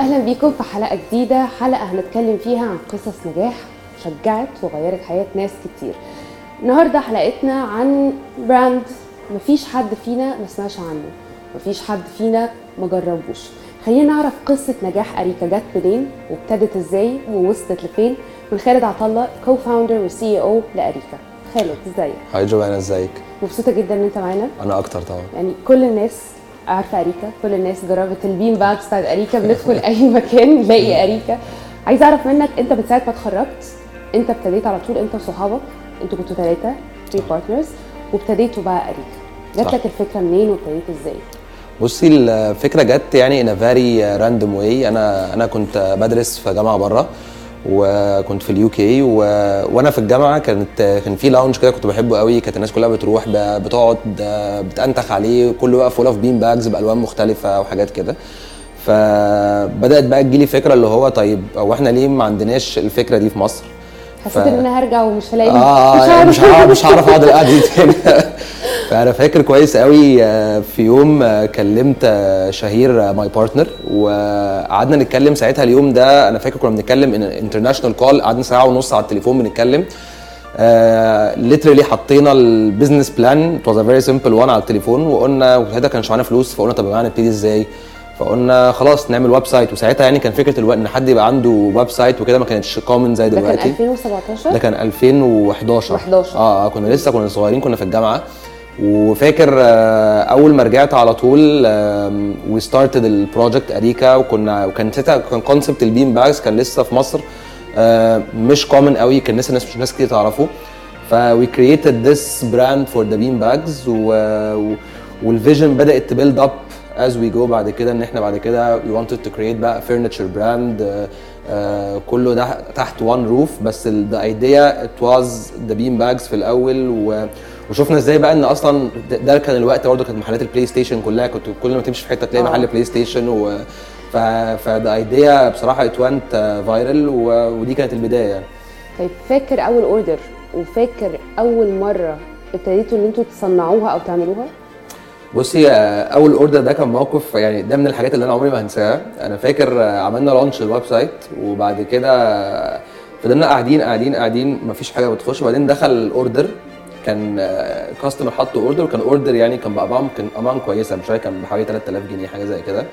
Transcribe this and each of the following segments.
أهلا بيكم في حلقة جديدة. حلقة هنتكلم فيها عن قصص نجاح شجعت وغيرت حياة ناس كتير. النهارده حلقتنا عن brand مفيش حد فينا ما سمعش عنه. مفيش حد فينا ما جربوش. خلينا نعرف قصة نجاح أريكا جت منين وابتدت إزاي ووصلت لفين. من خالد عطلة co-founder و CEO لأريكا. خالد إزيك؟ hi جوانا إزيك؟ مبسوطة جدا إن أنت معانا. أنا أكتر طبعا. يعني كل الناس عارفه أريكا. كل الناس جربت ال bean bags بتاعت أريكا. بندخل أي مكان نلاقي أريكا. عايزه أعرف منك أنت من ساعة ما اتخرجت أنت ابتديت على طول أنت وصحابك؟ أنتوا كنتوا ثلاثة three partners وابتديتوا بقى أريكا. جات. لك الفكرة منين وابتديت إزاي؟ بصي الفكرة جت يعني in a very random way أنا أنا كنت بدرس في جامعة بره. وكنت في ال UK و... وأنا في الجامعة كانت كان في lounge كده كنت بحبه قوي. كانت الناس كلها بتروح ب... بتقعد بتنتخ عليه. كله بقى full of bean bags بألوان مختلفة وحاجات كده. فبدأت بقى تجيلي فكرة اللي هو طيب هو إحنا ليه ما عندناش الفكرة دي في مصر؟ حسيت ف- إن أنا هرجع ومش هلاقي يعني مش هعرف مش هعرف أقعد القعدة دي تاني. فانا فاكر كويس قوي آه، في يوم آه، كلمت آه، شهير my partner وقعدنا نتكلم ساعتها اليوم ده. أنا فاكر كنا بنتكلم international call قعدنا ساعة ونص على التليفون بنتكلم. literally حطينا ال business plan it was a very simple one على التليفون وقلنا وساعتها كانش معانا فلوس فقلنا طب يا جماعة نبتدي إزاي؟ فقلنا خلاص نعمل website وساعتها يعني كان فكرة الوقت إن حد يبقى عنده website وكده ما كانتش common زي ده كان دلوقتي. 2017 ده كان 2011 11. آه كنا لسه كنا صغيرين كنا في الجامعة. وفاكر آه، أول ما رجعت على طول we started ال project أريكا وكنا وكان ساعتها كان concept ال bean bags كان لسه في مصر آه، مش common قوي كان لسه ناس مش ناس كتير تعرفه. ف we created this brand for the bean bags و, و وال vision بدأت ت build up as we go بعد كده إن إحنا بعد كده we wanted to create بقى furniture brand آه، كله ده تحت one roof. بس the idea it was the bean bags في الأول و وشفنا إزاي بقى ان أصلا ده- كان الوقت برضه كانت محلات ال PlayStation كلها كنت كل ما تمشي في حتة تلاقي. محل PlayStation و ف فده idea بصراحة it went viral ودي كانت البداية يعني طيب فاكر أول order وفاكر أول مرة ابتديتوا إن أنتوا تصنعوها أو تعملوها؟ بصي أول order ده كان موقف يعني ده من الحاجات اللي أنا عمري ما هنساها أنا فاكر عملنا launch ال website وبعد كده فضلنا قاعدين قاعدين قاعدين مفيش حاجة بتخش وبعدين دخل ال order كان customer حط order وكان order يعني كان ب amount كان amount كويسة مش عارف كان بحوالي 3000 جنيه حاجة زي كده.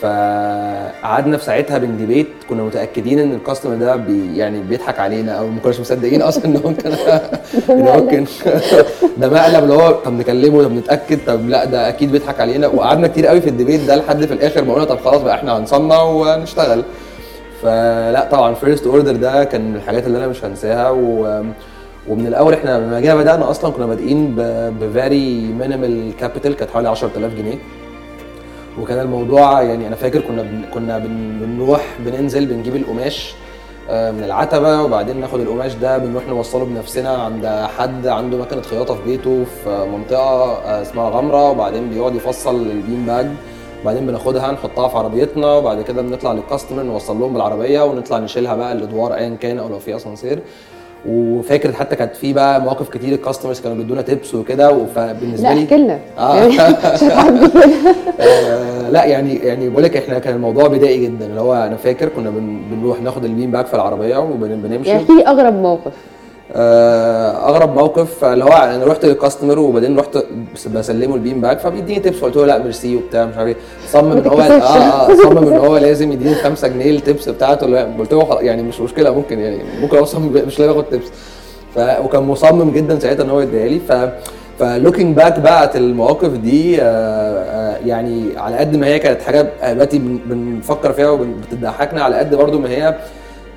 فقعدنا في ساعتها بن debate كنا متأكدين إن ال customer ده بي يعني بيضحك علينا أو ما كناش مصدقين أصلا إن ممكن إن ممكن ده مقلب اللي هو طب نكلمه طب نتأكد طب لا ده أكيد بيضحك علينا. وقعدنا كتير قوي في ال debate ده لحد في الآخر ما قلنا طب خلاص بقى إحنا هنصنع ونشتغل. فلا طبعا first order ده كان من الحاجات اللي أنا مش هنساها و ومن الأول إحنا لما جينا بدأنا أصلا كنا بادئين ب very minimal capital كانت حوالي 10000 جنيه. وكان الموضوع يعني أنا فاكر كنا بن كنا بن بنروح بننزل بنجيب القماش آه، من العتبة وبعدين ناخد القماش ده بنروح نوصله بنفسنا عند حد عنده مكنة خياطة في بيته في منطقة آه، اسمها غمرة وبعدين بيقعد يفصل ال bean bag. وبعدين بناخدها نحطها في عربيتنا وبعد كده بنطلع لل customer نوصل لهم بالعربية ونطلع نشيلها بقى الأدوار ايا كان أو لو في أسانسير. وفاكر حتى كانت في بقى مواقف كتير ال customers كانوا بيدونا tips وكده فبالنسبة لي احكي لنا. آه. آه، لا يعني يعني بقول لك إحنا كان الموضوع بدائي جدا اللي هو أنا فاكر كنا بن بنروح ناخد ال bean bag في العربية وبنمشي يعني في أغرب موقف. أغرب موقف اللي هو أنا رحت لل customer وبعدين رحت بس- بسلمه ال bean bag فبيديني tips قلت له لا ميرسي وبتاع مش عارف إيه صمم إن هو ما آه. آه صمم إن هو لازم يديني 5 جنيه ال tips بتاعته قلت له يعني مش مشكلة ممكن يعني ممكن أصلا مش لاقي اخد tips ف وكان مصمم جدا ساعتها إن هو يديها لي ف ف looking back بقى المواقف دي آه، آه، يعني على قد ما هي كانت حاجة دلوقتي بن- بنفكر فيها وبتضحكنا على قد برضو ما هي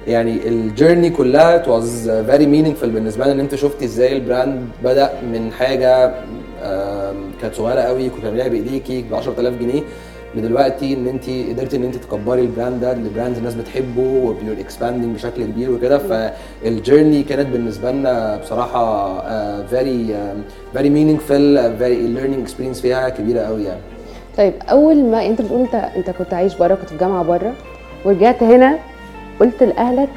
يعني ال journey كلها it was very meaningful بالنسبة لنا إن أنت شفتي إزاي ال brand بدأ من حاجة كانت صغيرة قوي كنت بتعمليها بإيديكي ب 10000 جنيه. لدلوقتي إن أنت قدرتي إن أنت تكبري ال brand ده ل brand الناس بتحبه و you're expanding بشكل كبير وكده. فال journey كانت بالنسبة لنا بصراحة very very meaningful very learning experience فيها كبيرة قوي يعني. طيب أول ما أنت بتقول أنت أنت كنت عايش بره كنت في جامعة بره ورجعت هنا قلت لأهلك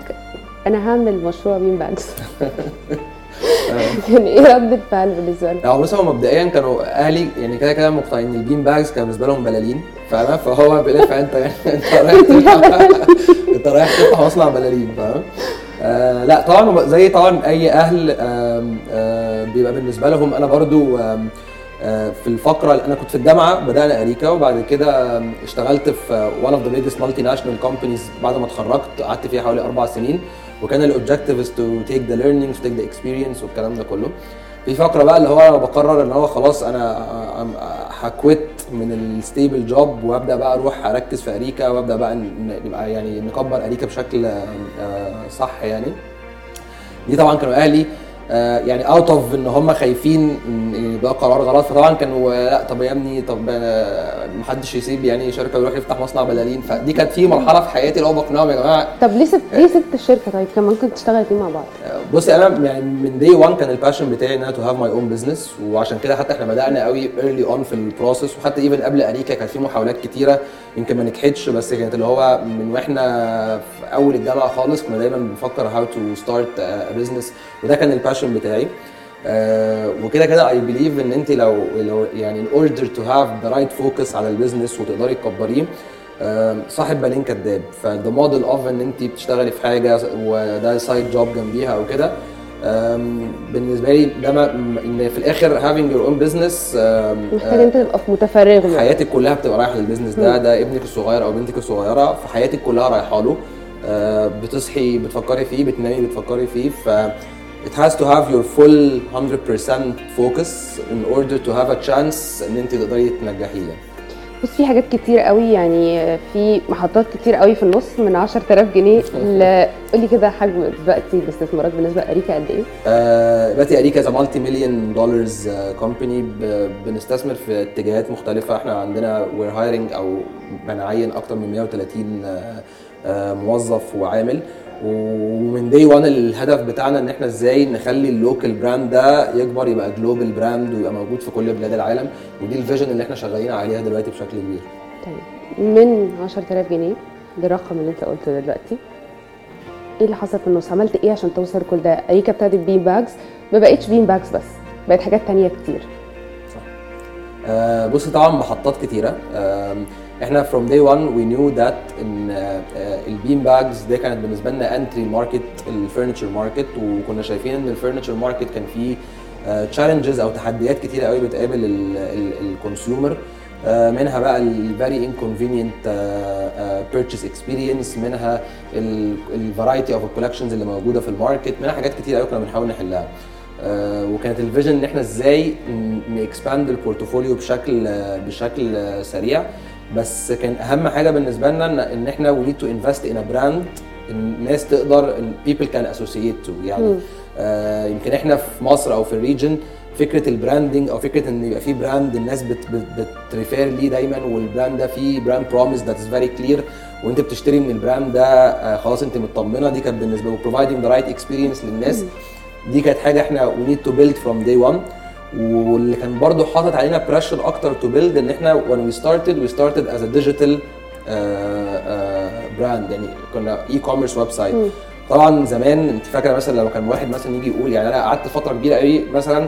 أنا هعمل مشروع bean bags يعني إيه رد الفعل بالنسبة لك؟ هو بص هو مبدئيا كانوا أهلي يعني كده كده مقتنعين إن ال bean bags كان بالنسبة لهم بلالين فاهمة؟ فهو بيقول فانت أنت رايح تفتح أنت رايح تفتح مصنع بلالين فاهم آه لا طبعا زي طبعا أي أهل آه بيبقى بالنسبة لهم أنا برضو آه في الفقرة اللي أنا كنت في الجامعة بدأنا اريكا وبعد كده اشتغلت في one of the biggest multinational companies بعد ما اتخرجت قعدت فيها حوالي أربع سنين وكان ال objective to take the learnings to take the experience والكلام ده كله. في فقرة بقى اللي هو أنا بقرر إن هو خلاص أنا ه quit من ال stable job وأبدأ بقى أروح أركز في اريكا وأبدأ بقى نبقى يعني نكبر اريكا بشكل آه، صح يعني. دي طبعا كانوا أهلي. آه، يعني out of إن هم خايفين إن يبقى قرار غلط. فطبعا كانوا آه، لا طب يا ابني طب آه، محدش يسيب يعني شركة ويروح يفتح مصنع بلالين. فدي كانت في مرحلة في حياتي اللي هو بقنعهم يا جماعة. طب ليه سبت ليه سبت الشركة طيب؟ كان ممكن تشتغل اتنين مع بعض. بصي أنا يعني من day 1 كان ال passion بتاعي إن أنا to have my own business وعشان كده حتى إحنا بدأنا قوي early on في ال process وحتى even قبل أريكا كانت في محاولات كتيرة يمكن ما نجحتش بس كانت اللي هو من وإحنا في أول الجامعة خالص كنا دايما بنفكر how to start business وده كان ال passion بتاعي. آه وكده كده I believe إن انت لو لو يعني in order to have the right focus على ال business وتقدري تكبريه صاحب بالين كداب. فده model of ان انت بتشتغلي في حاجة وده side job جنبيها أو كده بالنسبة لي ده ما ان في الآخر having your own business آم، محتاج انت تبقى في متفرغ له. حياتك كلها بتبقى رايحة للبيزنس ده ده ابنك الصغير أو بنتك الصغيرة فحياتك كلها رايحة له. آه، بتصحي بتفكري فيه بتنامي بتفكري فيه ف it has to have your full 100% focus in order to have a chance ان انت تقدري تنجحيه يعني. بص في حاجات كتير قوي يعني في محطات كتير قوي في النص من 10000 جنيه ل قولي كده حجم دلوقتي الاستثمارات بالنسبة لاريكا قد إيه؟ آه، دلوقتي اريكا is multi million dollars company بنستثمر في اتجاهات مختلفة. إحنا عندنا we're hiring أو بنعين أكتر من 130 آه، آه، موظف وعامل. ومن day 1 الهدف بتاعنا إن إحنا إزاي نخلي ال local brand ده يكبر يبقى global brand ويبقى موجود في كل بلاد العالم. ودي ال vision اللي إحنا شغالين عليها دلوقتي بشكل كبير. طيب من 10000 جنيه للرقم اللي أنت قلته دلوقتي. إيه اللي حصل في النص؟ عملت إيه عشان توصل كل ده؟ اريكا ابتدت bean bags ما بقتش bean bags بس بقت حاجات تانية كتير. آه، بص طبعا محطات كتيرة. آم، إحنا from day one we knew that ان ال bean bags دي كانت بالنسبة لنا entry market ال furniture market وكنا شايفين إن ال furniture market كان فيه challenges أو تحديات كتيرة قوي بتقابل ال consumer منها بقى ال very inconvenient purchase experience منها ال variety of ال collections اللي موجودة في ال market منها حاجات كتير قوي كنا بنحاول نحلها. آه، وكانت ال vision إن إحنا إزاي ن expand ال portfolio بشكل بشكل سريع. بس كان أهم حاجة بالنسبة لنا إن- إحنا we need to invest in brand الناس تقدر people can associate to يعني آه يمكن إحنا في مصر أو في ال region فكرة ال branding أو فكرة إن يبقى في brand الناس بت بت بت refer ليه دايما وال brand ده فيه brand promise that is very clear وأنت بتشتري من ال brand ده آه خلاص أنت مطمنة. دي كانت بالنسبة لي providing the right experience للناس. دي كانت حاجة إحنا we need to build from day one. واللي كان برضو حاطط علينا pressure أكتر to build إن إحنا when we started we started as a digital brand يعني كنا e-commerce website طبعا زمان أنت فاكرة مثلا لو كان واحد مثلا يجي يقول يعني أنا قعدت فترة كبيرة قوي مثلا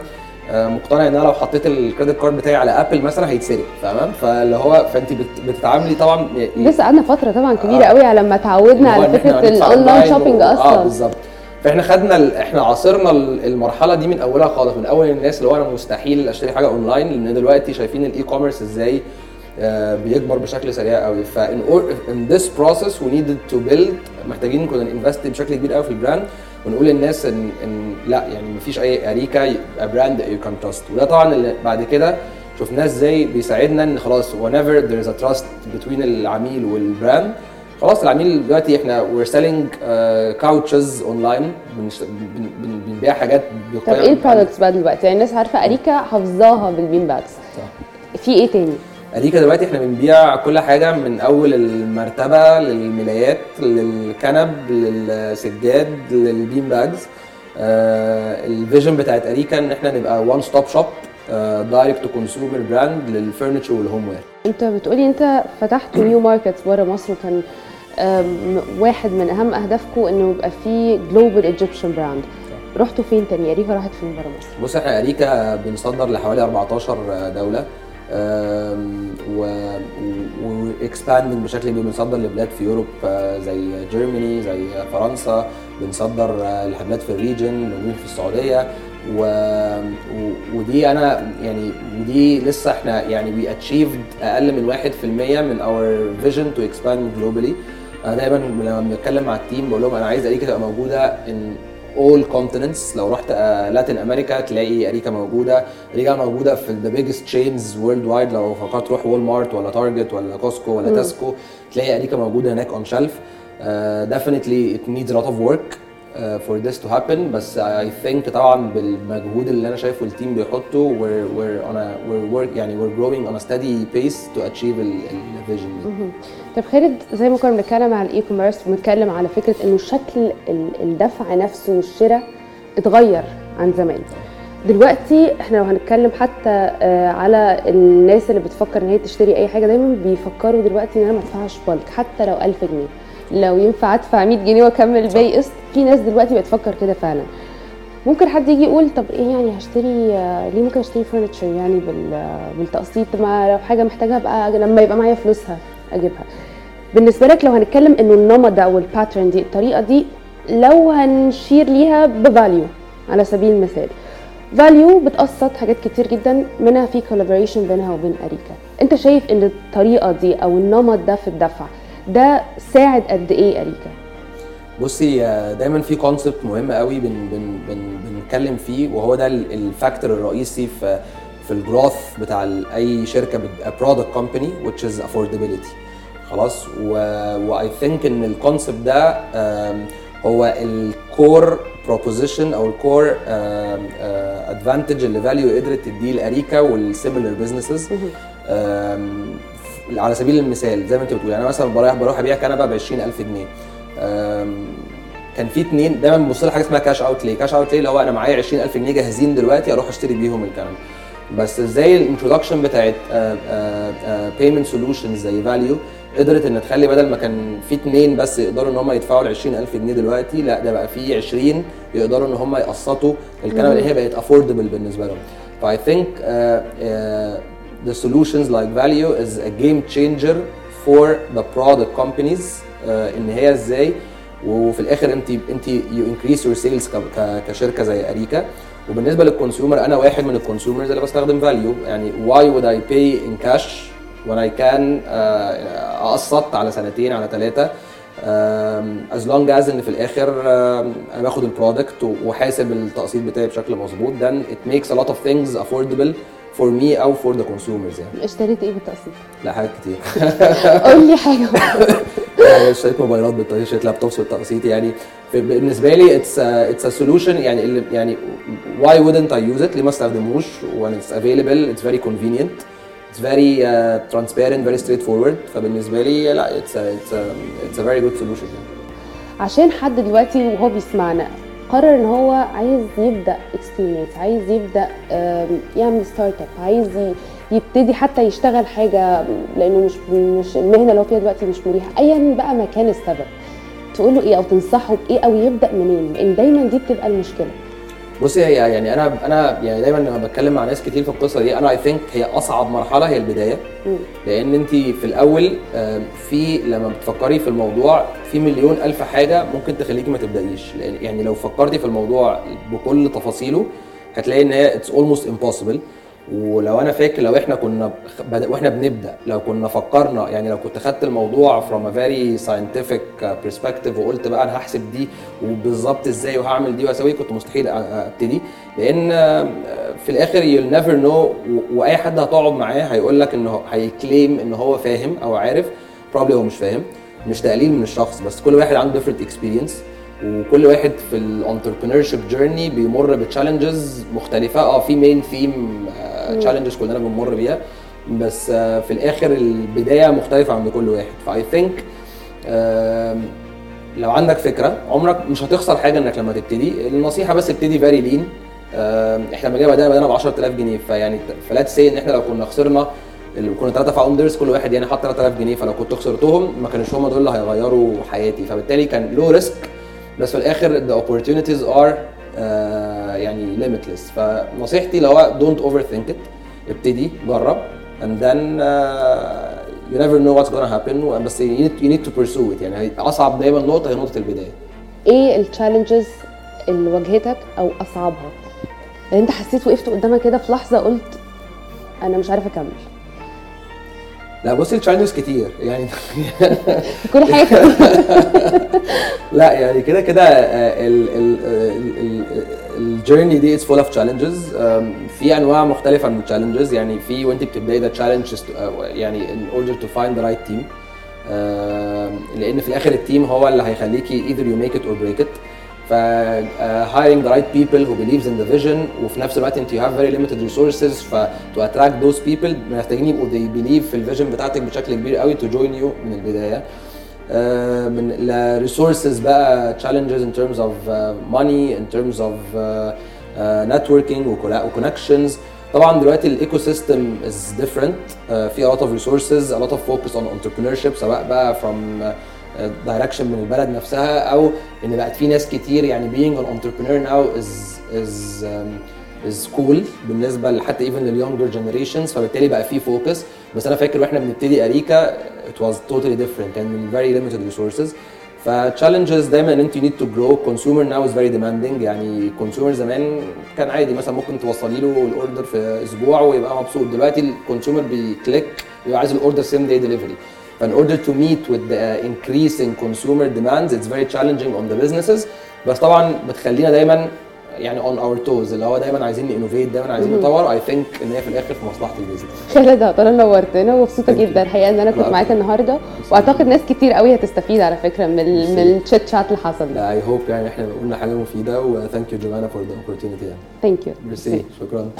آه، مقتنع إن أنا لو حطيت ال credit card بتاعي على Apple مثلا هيتسرق تمام؟ فاللي هو فأنت بت- بتتعاملي طبعا لسه قعدنا فترة طبعا كبيرة آه. قوي على ما تعودنا على فكرة ال online online shopping و- آه أصلا. بالظبط. فاحنا خدنا. إحنا عاصرنا ال- المرحلة دي من أولها خالص من أول الناس اللي هو أنا مستحيل أشتري حاجة أونلاين لأن دلوقتي شايفين ال e-commerce إزاي آه، بيكبر بشكل سريع قوي ف in in this process we needed to build محتاجين كنا ن invest بشكل كبير قوي في ال brand ونقول للناس ان إن لا يعني مفيش أي اريكا brand you can trust وده طبعا اللي بعد كده شفناه إزاي بيساعدنا إن خلاص whenever there is a trust between العميل وال brand خلاص العميل دلوقتي إحنا we're selling couches online بنبيع حاجات طب إيه ال products بقى دلوقتي؟ يعني الناس عارفة أريكا حافظاها بال bean صح. في إيه تاني؟ أريكا دلوقتي إحنا بنبيع كل حاجة من أول المرتبة للملايات للكنب للسجاد لل bean bags آه ال vision بتاعت أريكا إن إحنا نبقى one stop shop direct to consumer brand لل furniture وال homeware انت بتقولي انت فتحت new markets بره مصر وكان واحد من أهم أهدافكم إنه يبقى في global Egyptian brand رحتوا فين تاني؟ أريكا راحت فين بره مصر؟ بص إحنا أريكا بنصدر لحوالي 14 دولة و expanding بشكل كبير. بنصدر لبلاد في Europe آه، زي Germany زي فرنسا. بنصدر آه، لبلاد في ال region موجودين في السعودية. و... و... ودي أنا يعني ودي لسه إحنا يعني we achieved أقل من 1% من our vision to expand globally أنا دايما لما بنتكلم مع ال team بقول لهم أنا عايز أريكا تبقى موجودة in all continents. لو رحت لاتين أمريكا تلاقي أريكا موجودة. أريكا موجودة في the biggest chains worldwide لو فكرت تروح Walmart ولا Target ولا Costco ولا Tesco تلاقي أريكا موجودة هناك on shelf definitely it needs a lot of for this to happen بس I think طبعا بالمجهود اللي أنا شايفه ال team بيحطه we're on a we're work يعني on a steady pace to achieve ال ال- vision. دي. طب خالد زي ما كنا بنتكلم على ال e-commerce وبنتكلم على فكرة إنه شكل ال- الدفع نفسه والشراء اتغير عن زمان. دلوقتي إحنا لو هنتكلم حتى آه، على الناس اللي بتفكر إن هي تشتري أي حاجة دايما بيفكروا دلوقتي إن أنا ما أدفعش بالك حتى لو 1000 جنيه. لو ينفع ادفع 100 جنيه واكمل الباقي قسط في ناس دلوقتي بتفكر كده فعلا. ممكن حد يجي يقول طب إيه يعني هشتري آه، ليه ممكن أشتري furniture يعني آه، بالتقسيط؟ ما لو حاجة محتاجها ابقى لما يبقى معايا فلوسها أجيبها. بالنسبة لك لو هنتكلم إنه النمط ده أو ال pattern دي الطريقة دي لو هنشير ليها بفاليو على سبيل المثال. فاليو بتقسط حاجات كتير جدا منها في collaboration بينها وبين أريكا. أنت شايف إن الطريقة دي أو النمط ده في الدفع ده ساعد قد إيه أريكا؟ بصي دايما في concept مهم قوي بن بن بن بنتكلم فيه وهو ده ال- الfactor الرئيسي في في ال growth بتاع أي شركة product company which is affordability. خلاص؟ و I think إن ال concept ده هو ال core proposition أو ال core advantage اللي فاليو قدرت تديه لأريكا وال similar businesses على سبيل المثال زي ما انت بتقول يعني أنا مثلا بروح بروح أبيع كنبة ب 20000 جنيه. كان في اتنين دايما ببص لها حاجة اسمها cash outlay cash outlay اللي هو أنا معايا 20000 جنيه جاهزين دلوقتي أروح أشتري بيهم الكنبة. بس إزاي ال introduction بتاعت payment solutions زي فاليو قدرت إن تخلي بدل ما كان في اتنين بس يقدروا إن هم يدفعوا ال 20000 جنيه دلوقتي لا ده بقى في 20 يقدروا إن هم يقسطوا الكنبة اللي هي بقت affordable بالنسبة لهم. ف I think the solutions like Valu is a game changer for the product companies آه، إن هي إزاي. وفي الآخر انت أنت you increase your sales كشركة زي أريكا. وبالنسبة لل consumer أنا واحد من ال consumers اللي بستخدم فاليو يعني why would I pay in cash when I can آه، أقسط على سنتين على ثلاثة as long as إن في الآخر أنا باخد ال product وحاسب التقسيط بتاعي بشكل مظبوط then it makes a lot of things affordable for me أو for the consumers يعني. اشتريت إيه بالتقسيط؟ لا حاجات كتير. قول لي حاجة. يعني اشتريت موبايلات بالتقسيط اشتريت laptops بالتقسيط يعني. بالنسبة لي it's it's a solution يعني اللي يعني why wouldn't I use it ليه ما استخدموش؟ when it's available it's very convenient. It's very uh, transparent very straightforward. فبالنسبة لي لا it's a, it's a, it's a very good solution. عشان حد دلوقتي وهو بيسمعنا قرر إن هو عايز يبدأ experience عايز يبدأ يعمل start up عايز يبتدي حتى يشتغل حاجة لأنه مش مش المهنة اللي هو فيها دلوقتي مش مريحة. ايا بقى ما كان السبب. تقول له إيه أو تنصحه بإيه أو يبدأ منين؟ لأن دايما دي بتبقى المشكلة. بصي هي يعني أنا أنا يعني دايما لما بتكلم مع ناس كتير في القصة دي أنا I think هي أصعب مرحلة هي البداية. لأن أنت في الأول آم، في لما بتفكري في الموضوع في مليون ألف حاجة ممكن تخليكي ما تبدأيش. لأن يعني لو فكرتي في الموضوع بكل تفاصيله هتلاقي إن هي it's almost impossible ولو أنا فاكر لو إحنا كنا وإحنا بنبدأ لو كنا فكرنا يعني لو كنت خدت الموضوع from a very scientific perspective وقلت بقى أنا هحسب دي وبالظبط إزاي وهعمل دي وأسوي كنت مستحيل أبتدي. لأن آه، في الآخر you'll never know و- وأي حد هتقعد معاه هيقول لك انه هي claim إن هو فاهم أو عارف. Probably هو مش فاهم مش تقليل من الشخص بس كل واحد عنده different experience. وكل واحد في ال entrepreneurship journey بيمر ب challenges مختلفة. آه في main theme challenges كلنا بنمر بيها. بس آه، في الآخر البداية مختلفة عند كل واحد. ف I think لو عندك فكرة عمرك مش هتخسر حاجة إنك لما تبتدي. النصيحة بس ابتدي very lean إحنا لما جينا بدأنا بدانا ب 10000 جنيه. فيعني ف let's say إن إحنا لو كنا خسرنا اللي كنا ثلاثة founders كل واحد يعني حط 3000 جنيه. فلو كنت خسرتهم ما كانوش هم دول اللي هيغيروا حياتي. فبالتالي كان low risk بس في الآخر the opportunities are آه يعني limitless. فنصيحتي لو don't overthink it. ابتدي جرب and then uh, you never know what's gonna happen. بس you need, you need to pursue it. يعني أصعب دايما نقطة هي نقطة البداية. إيه ال challenges اللي واجهتك أو أصعبها؟ اللي أنت حسيت وقفت قدامها كده في لحظة قلت أنا مش عارف أكمل. لا بصي ال challenges كتير يعني كل حاجة. لا يعني كده كده ال journey دي it's full of challenges في أنواع مختلفة من ال challenges يعني في وأنت بتبدأي ده challenge يعني order to find the right team. آم، لأن في الآخر ال team هو اللي هيخليكي either you make it or break it. ف hiring the right people who believes in the vision وفي نفس الوقت انت you have very limited resources ف to attract those people محتاجين يبقوا they believe في ال vision بتاعتك بشكل كبير قوي to join you من البداية. Uh, من ال resources بقى challenges in terms of money in terms of networking و connections طبعا دلوقتي ال ecosystem is different في a lot of resources a lot of focus on entrepreneurship سواء بقى from direction من البلد نفسها أو إن بقت في ناس كتير يعني being an entrepreneur now is is um, is cool بالنسبة لحتى even لل younger generations فبالتالي بقى في focus بس أنا فاكر وإحنا بنبتدي أريكا it was totally different من very limited resources. ف challenges دايما إن أنت you need to grow. consumer now is very demanding. يعني consumer زمان كان عادي مثلا ممكن توصلي له ال order في أسبوع ويبقى مبسوط. دلوقتي ال consumer ب click يبقى عايز ال order same day delivery. ف in order to meet with the uh, increasing consumer demands it's very challenging on the businesses. بس طبعا بتخلينا دايما يعني on our toes اللي هو دايما عايزين innovate دايما عايزين نطور. I think إن هي في الآخر في مصلحة ال business. خالد عطله نورتنا. ومبسوطه. جدا الحقيقة إن أنا كنت. معاك النهارده. وأعتقد ناس كتير قوي هتستفيد على فكرة من ال- من ال chit chat اللي حصل ده. I hope يعني إحنا قلنا حاجة مفيدة و thank you Giovanna for the opportunity. يعني thank you merci شكرا.